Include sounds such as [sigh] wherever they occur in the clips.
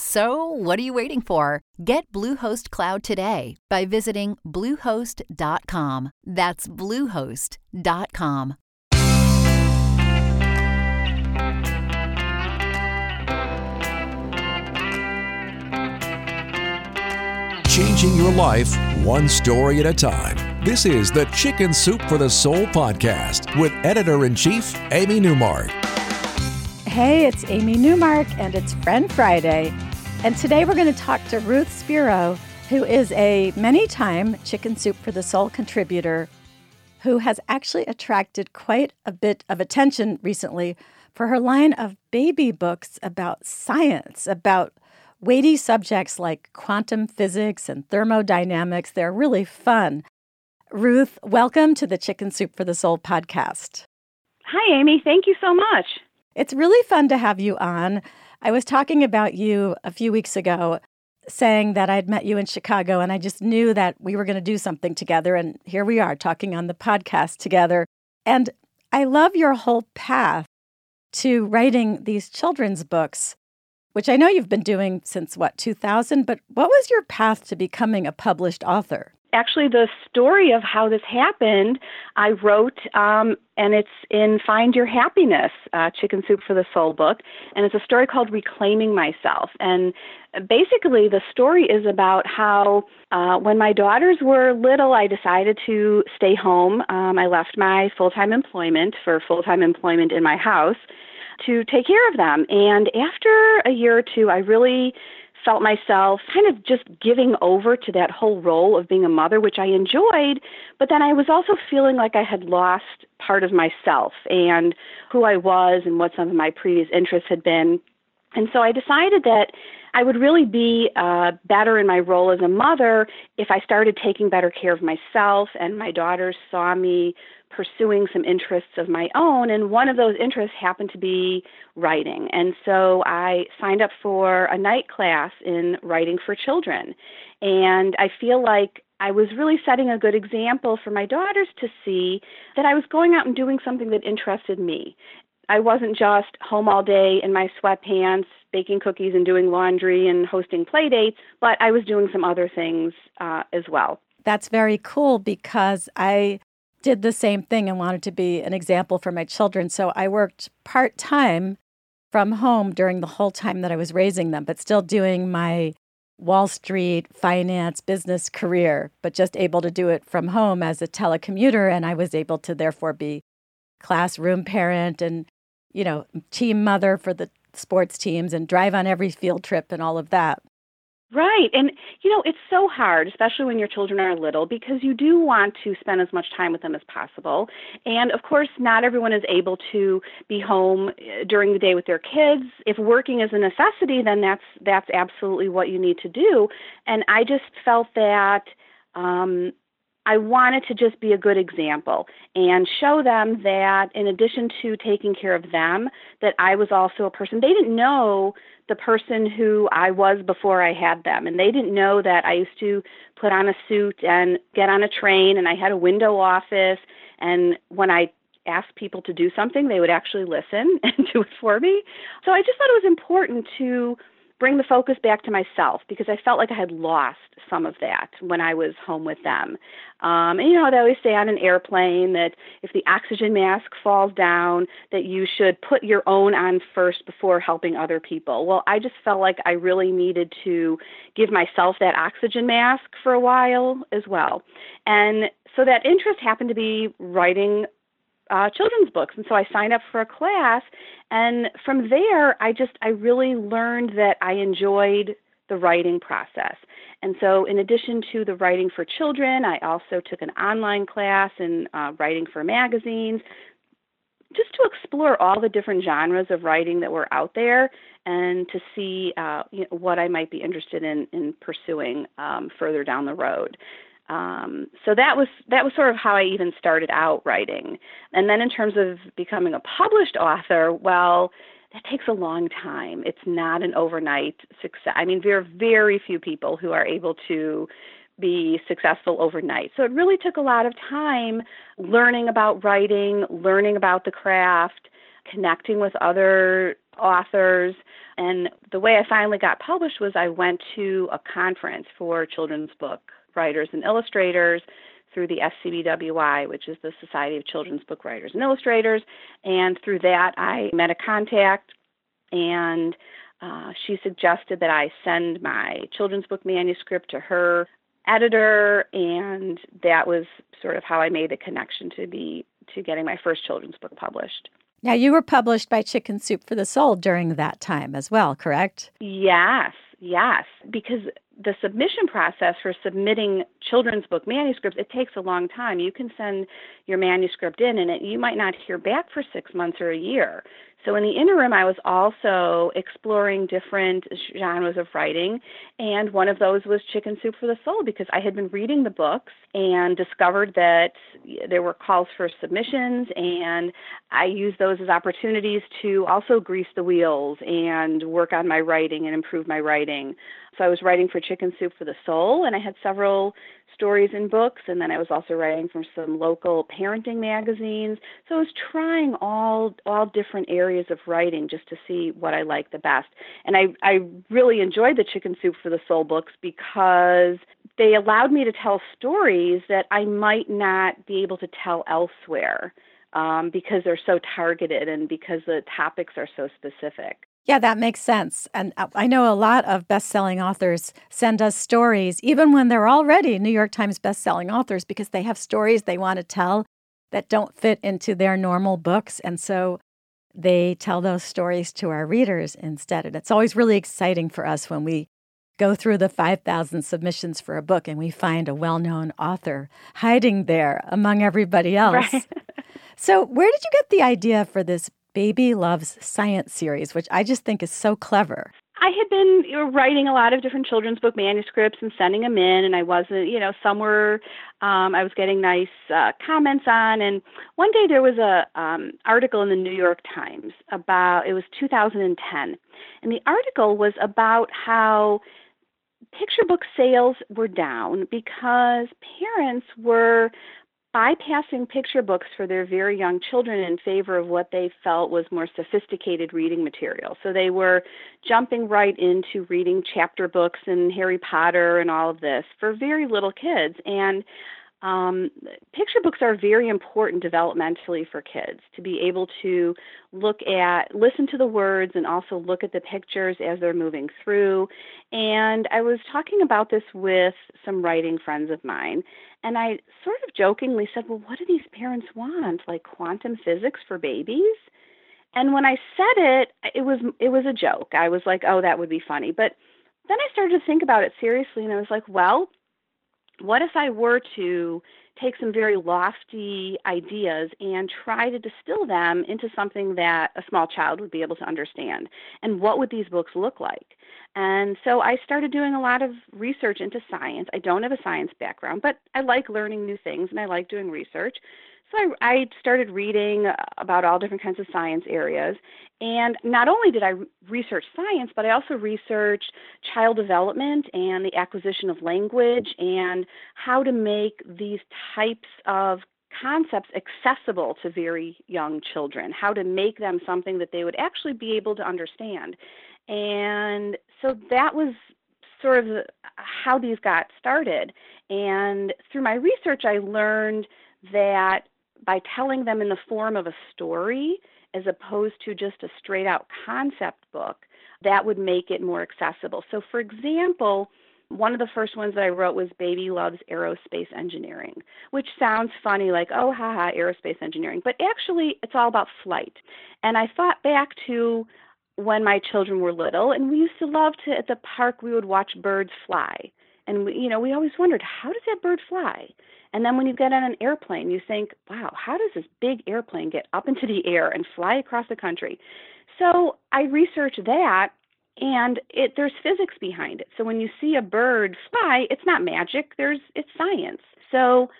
So, what are you waiting for? Get Bluehost Cloud today by visiting Bluehost.com. That's Bluehost.com. Changing your life one story at a time. This is the Chicken Soup for the Soul podcast with editor in chief, Amy Newmark. Hey, it's Amy Newmark, and it's Friend Friday. And today we're going to talk to Ruth Spiro, who is a many time Chicken Soup for the Soul contributor who has actually attracted quite a bit of attention recently for her line of baby books about science, about weighty subjects like quantum physics and thermodynamics. They're really fun. Ruth, welcome to the Chicken Soup for the Soul podcast. Hi, Amy. Thank you so much. It's really fun to have you on. I was talking about you a few weeks ago, saying that I'd met you in Chicago, and I just knew that we were going to do something together. And here we are talking on the podcast together. And I love your whole path to writing these children's books, which I know you've been doing since what, 2000? But what was your path to becoming a published author? Actually the story of how this happened i wrote um, and it's in find your happiness uh, chicken soup for the soul book and it's a story called reclaiming myself. And basically the story is about how uh, when my daughters were little i decided to stay home. Um, i left my full-time employment for full-time employment in my house to take care of them. And after a year or two i really felt myself kind of just giving over to that whole role of being a mother, which I enjoyed, but then I was also feeling like I had lost part of myself and who I was and what some of my previous interests had been. And so I decided that I would really be uh, better in my role as a mother if I started taking better care of myself and my daughters saw me pursuing some interests of my own, and one of those interests happened to be writing. And so I signed up for a night class in writing for children. And I feel like I was really setting a good example for my daughters to see that I was going out and doing something that interested me. I wasn't just home all day in my sweatpants, baking cookies and doing laundry and hosting play dates, but I was doing some other things uh, as well. That's very cool because I did the same thing and wanted to be an example for my children. So I worked part time from home during the whole time that I was raising them, but still doing my Wall Street finance business career, but just able to do it from home as a telecommuter. And I was able to therefore be classroom parent and, you know, team mother for the sports teams and drive on every field trip and all of that. Right. And, you know, it's so hard, especially when your children are little, because you do want to spend as much time with them as possible. And, of course, not everyone is able to be home uh, during the day with their kids. If working is a necessity, then that's, that's absolutely what you need to do. And I just felt that um, I wanted to just be a good example and show them that in addition to taking care of them, that I was also a person. They didn't know the person who I was before I had them, and they didn't know that I used to put on a suit and get on a train, and I had a window office, and when I asked people to do something, they would actually listen [laughs] and do it for me. So I just thought it was important to bring the focus back to myself because I felt like I had lost some of that when I was home with them. Um, and you know, they always say on an airplane that if the oxygen mask falls down, that you should put your own on first before helping other people. Well, I just felt like I really needed to give myself that oxygen mask for a while as well. And so that interest happened to be writing uh, children's books. And so I signed up for a class. And from there, I just, I really learned that I enjoyed the writing process. And so, in addition to the writing for children, I also took an online class in uh, writing for magazines, just to explore all the different genres of writing that were out there and to see uh, you know, what I might be interested in, in pursuing um, further down the road. Um, so that was that was sort of how I even started out writing. And then in terms of becoming a published author, well, that takes a long time. It's not an overnight success. I mean, there are very few people who are able to be successful overnight. So it really took a lot of time learning about writing, learning about the craft, connecting with other authors. And the way I finally got published was I went to a conference for children's book writers and illustrators through the SCBWI, which is the Society of Children's Book Writers and Illustrators. And through that, I met a contact, and uh, she suggested that I send my children's book manuscript to her editor, and that was sort of how I made the connection to be to getting my first children's book published. Now, you were published by Chicken Soup for the Soul during that time as well, correct? Yes, yes, because the submission process for submitting children's book manuscripts it takes a long time. You can send your manuscript in and it, you might not hear back for six months or a year. So in the interim i was also exploring different genres of writing and one of those was chicken soup for the soul because i had been reading the books and discovered that there were calls for submissions and i used those as opportunities to also grease the wheels and work on my writing and improve my writing. So I was writing for Chicken Soup for the Soul, and I had several stories and books, and then I was also writing for some local parenting magazines. So I was trying all all different areas of writing just to see what I liked the best. And I I really enjoyed the Chicken Soup for the Soul books because they allowed me to tell stories that I might not be able to tell elsewhere um, because they're so targeted and because the topics are so specific. Yeah, that makes sense. And I know a lot of best selling authors send us stories, even when they're already New York Times best selling authors, because they have stories they want to tell that don't fit into their normal books. And so they tell those stories to our readers instead. And it's always really exciting for us when we go through the 5,000 submissions for a book and we find a well known author hiding there among everybody [laughs] else. Right. so, where did you get the idea for this Baby Loves Science series, which I just think is so clever. I had been writing a lot of different children's book manuscripts and sending them in, and I wasn't, you know, some were um, I was getting nice uh, comments on. And one day there was a um, article in the New York Times about it was 2010, and the article was about how picture book sales were down because parents were bypassing picture books for their very young children in favor of what they felt was more sophisticated reading material. So they were jumping right into reading chapter books and Harry Potter and all of this for very little kids. And um, picture books are very important developmentally for kids to be able to look at, listen to the words, and also look at the pictures as they're moving through. And I was talking about this with some writing friends of mine, and I sort of jokingly said, Well, what do these parents want? Like quantum physics for babies? And when I said it, it was it was a joke. I was like, "Oh, that would be funny." But then I started to think about it seriously, and I was like, "Well, what if I were to take some very lofty ideas and try to distill them into something that a small child would be able to understand? And what would these books look like? And so I started doing a lot of research into science. I don't have a science background, but I like learning new things and I like doing research. So I, I started reading about all different kinds of science areas. And not only did I research science, but I also researched child development and the acquisition of language and how to make these types of concepts accessible to very young children, how to make them something that they would actually be able to understand. And so that was sort of how these got started. And through my research, I learned that by telling them in the form of a story as opposed to just a straight out concept book, that would make it more accessible. So, for example, One of the first ones that I wrote was Baby Loves Aerospace Engineering, which sounds funny, like, oh, haha, aerospace engineering. But actually, it's all about flight. And I thought back to when my children were little, and we used to love to, at the park, we would watch birds fly. And, we, you know, we always wondered, how does that bird fly? And then when you get on an airplane, you think, wow, how does this big airplane get up into the air and fly across the country? So I researched that and it there's physics behind it. So when you see a bird fly, it's not magic, there's it's science. So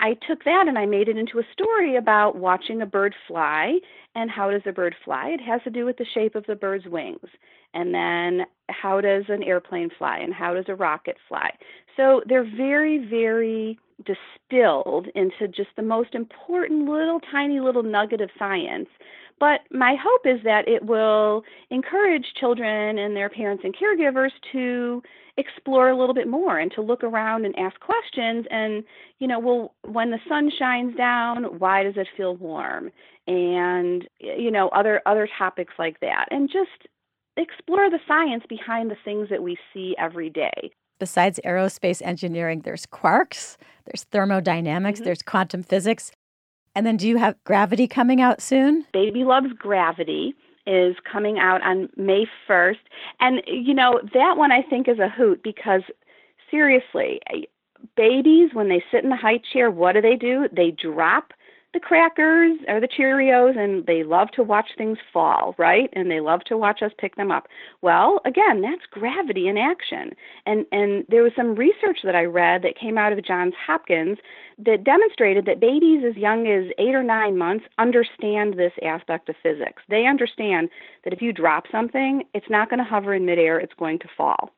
I took that and I made it into a story about watching a bird fly and how does a bird fly? It has to do with the shape of the bird's wings. And then how does an airplane fly and how does a rocket fly? So they're very, very distilled into just the most important little tiny little nugget of science but my hope is that it will encourage children and their parents and caregivers to explore a little bit more and to look around and ask questions. And you know well when the sun shines down why does it feel warm? And you know other other topics like that. And just explore the science behind the things that we see every day. Besides aerospace engineering there's quarks there's thermodynamics mm-hmm. there's quantum physics and then do you have Gravity coming out soon? Baby Loves Gravity is coming out on May 1st. And, you know, that one I think is a hoot because seriously, babies, when they sit in the high chair, what do they do? They drop the crackers or the Cheerios and they love to watch things fall, right? And they love to watch us pick them up. Well, again, that's gravity in action. And and there was some research that I read that came out of Johns Hopkins that demonstrated that babies as young as 8 or 9 months understand this aspect of physics. They understand that if you drop something, it's not going to hover in midair, it's going to fall.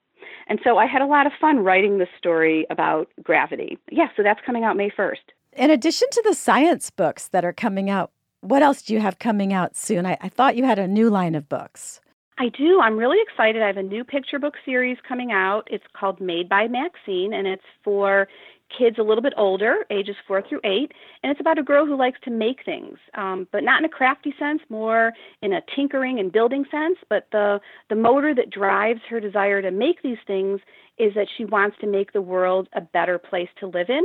And so I had a lot of fun writing this story about gravity. Yeah, so that's coming out May 1st. In addition to the science books that are coming out, what else do you have coming out soon? I, I thought you had a new line of books. I do. I'm really excited. I have a new picture book series coming out. It's called Made by Maxine, and it's for kids a little bit older, ages four through eight, and it's about a girl who likes to make things, um, but not in a crafty sense, more in a tinkering and building sense. But the the motor that drives her desire to make these things is that she wants to make the world a better place to live in.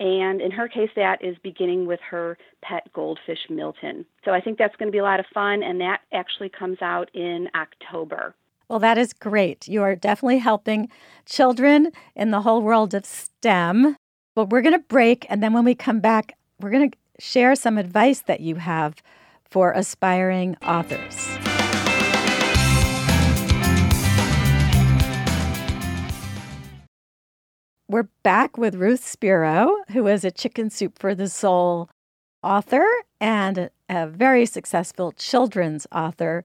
And in her case, that is beginning with her pet goldfish, Milton. So I think that's going to be a lot of fun, and that actually comes out in October. Well, that is great. You are definitely helping children in the whole world of STEM. But we're going to break, and then when we come back, we're going to share some advice that you have for aspiring authors. We're back with Ruth Spiro, who is a Chicken Soup for the Soul author and a very successful children's author.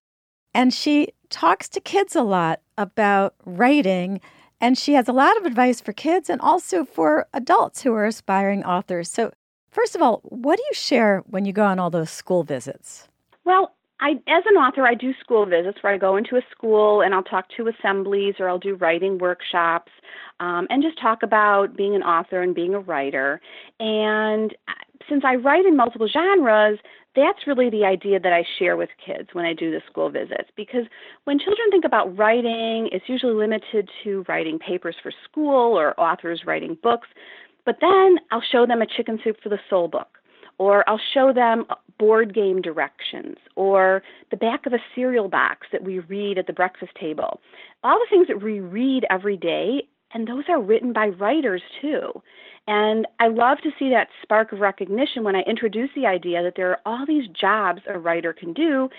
And she talks to kids a lot about writing. And she has a lot of advice for kids and also for adults who are aspiring authors. So, first of all, what do you share when you go on all those school visits? Well, I, as an author, I do school visits where I go into a school and I'll talk to assemblies or I'll do writing workshops um, and just talk about being an author and being a writer. And uh, since I write in multiple genres, that's really the idea that I share with kids when I do the school visits. Because when children think about writing, it's usually limited to writing papers for school or authors writing books. But then I'll show them a Chicken Soup for the Soul book or I'll show them board game directions or the back of a cereal box that we read at the breakfast table. All the things that we read every day, and those are written by writers too. And I love to see that spark of recognition when I introduce the idea that there are all these jobs a writer can do.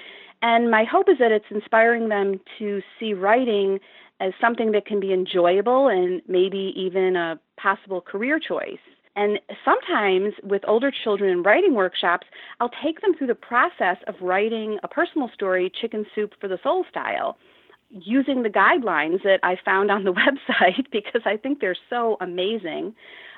And my hope is that it's inspiring them to see writing as something that can be enjoyable and maybe even a possible career choice. And sometimes with older children in writing workshops, I'll take them through the process of writing a personal story, Chicken Soup for the Soul style, using the guidelines that I found on the [laughs] website because I think they're so amazing.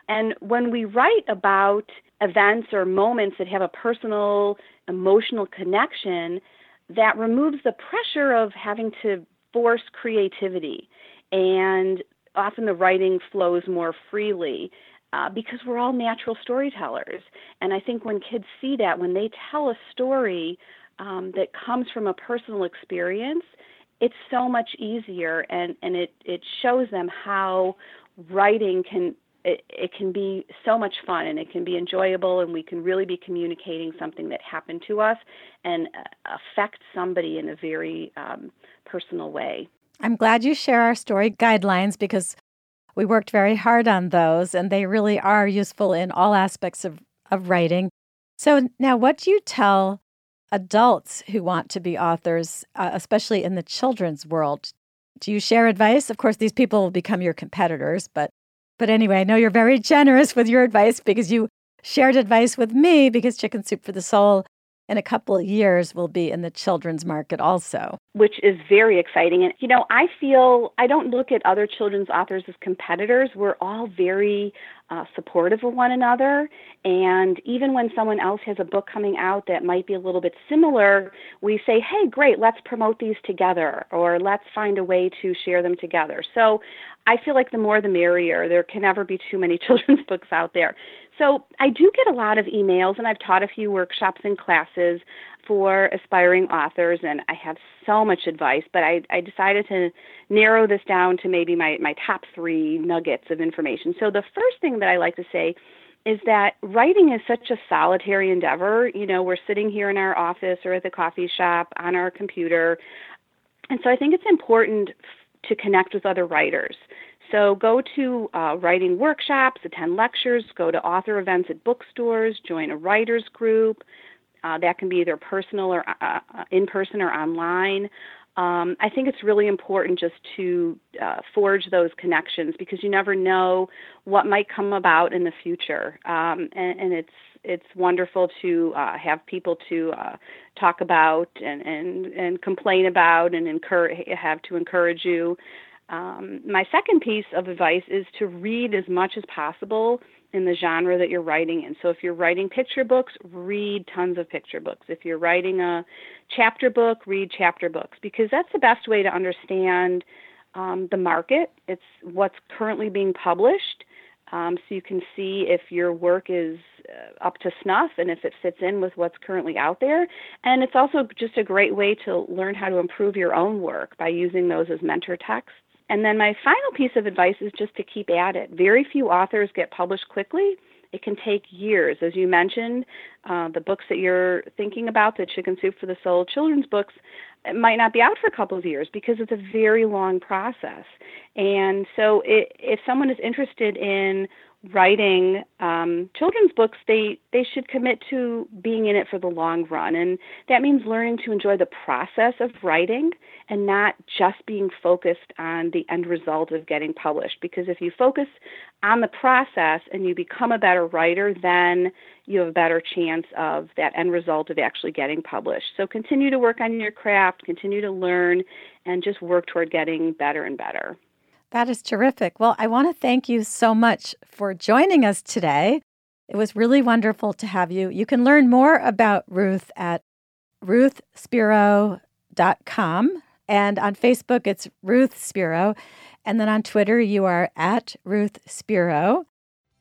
And when we write about events or moments that have a personal, emotional connection, that removes the pressure of having to force creativity. And often the writing flows more freely uh, because we're all natural storytellers. And I think when kids see that, when they tell a story um, that comes from a personal experience, it's so much easier and, and it, it shows them how writing can it, it can be so much fun and it can be enjoyable and we can really be communicating something that happened to us and uh, affect somebody in a very um, personal way. I'm glad you share our story guidelines because we worked very hard on those and they really are useful in all aspects of, of writing. So, now what do you tell adults who want to be authors, uh, especially in the children's world? Do you share advice? Of course, these people will become your competitors, but but anyway, I know you're very generous with your advice because you shared advice with me because Chicken Soup for the Soul in a couple of years will be in the children's market also. Which is very exciting. And, you know, I feel I don't look at other children's authors as competitors. We're all very uh, supportive of one another. And even when someone else has a book coming out that might be a little bit similar, we say, hey, great, let's promote these together or let's find a way to share them together. So I feel like the more the merrier. There can never be too many [laughs] children's books out there. So I do get a lot of emails, and I've taught a few workshops and classes for aspiring authors, and I have so much advice. But I, I decided to narrow this down to maybe my, my top three nuggets of information. So the first thing that I like to say is that writing is such a solitary endeavor. You know, we're sitting here in our office or at the coffee shop on our computer. And so I think it's important to connect with other writers. So go to uh, writing workshops, attend lectures, go to author events at bookstores, join a writers group. Uh, that can be either personal or uh, uh in person or online. Um, I think it's really important just to uh, forge those connections because you never know what might come about in the future, um, and, and, it's it's wonderful to uh, have people to talk about and, and and complain about and encourage have to encourage you. Um, my second piece of advice is to read as much as possible in the genre that you're writing in. So if you're writing picture books, read tons of picture books. If you're writing a chapter book, read chapter books because that's the best way to understand um, the market. It's what's currently being published. Um, so you can see if your work is uh, up to snuff and if it fits in with what's currently out there. And it's also just a great way to learn how to improve your own work by using those as mentor texts. And then my final piece of advice is just to keep at it. Very few authors get published quickly. It can take years. As you mentioned, uh, the books that you're thinking about, the Chicken Soup for the Soul children's books, might not be out for a couple of years because it's a very long process. And so, it, if someone is interested in writing um, children's books, they they should commit to being in it for the long run, and that means learning to enjoy the process of writing and not just being focused on the end result of getting published. Because if you focus on the process and you become a better writer, then you have a better chance of that end result of actually getting published. So continue to work on your craft, continue to learn, and just work toward getting better and better. That is terrific. Well, I want to thank you so much for joining us today. It was really wonderful to have you. You can learn more about Ruth at ruthspiro.com. And on Facebook, it's Ruth Spiro. And then on Twitter, you are at Ruth Spiro.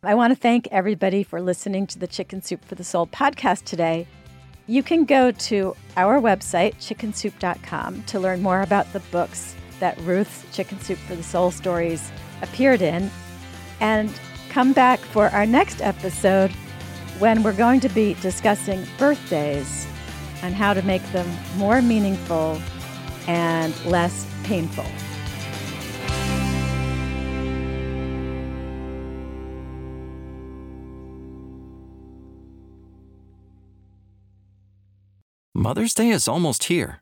I want to thank everybody for listening to the Chicken Soup for the Soul podcast today. You can go to our website, chickensoup.com, to learn more about the books that Ruth's Chicken Soup for the Soul stories appeared in. And come back for our next episode when we're going to be discussing birthdays and how to make them more meaningful and less painful. Mother's Day is almost here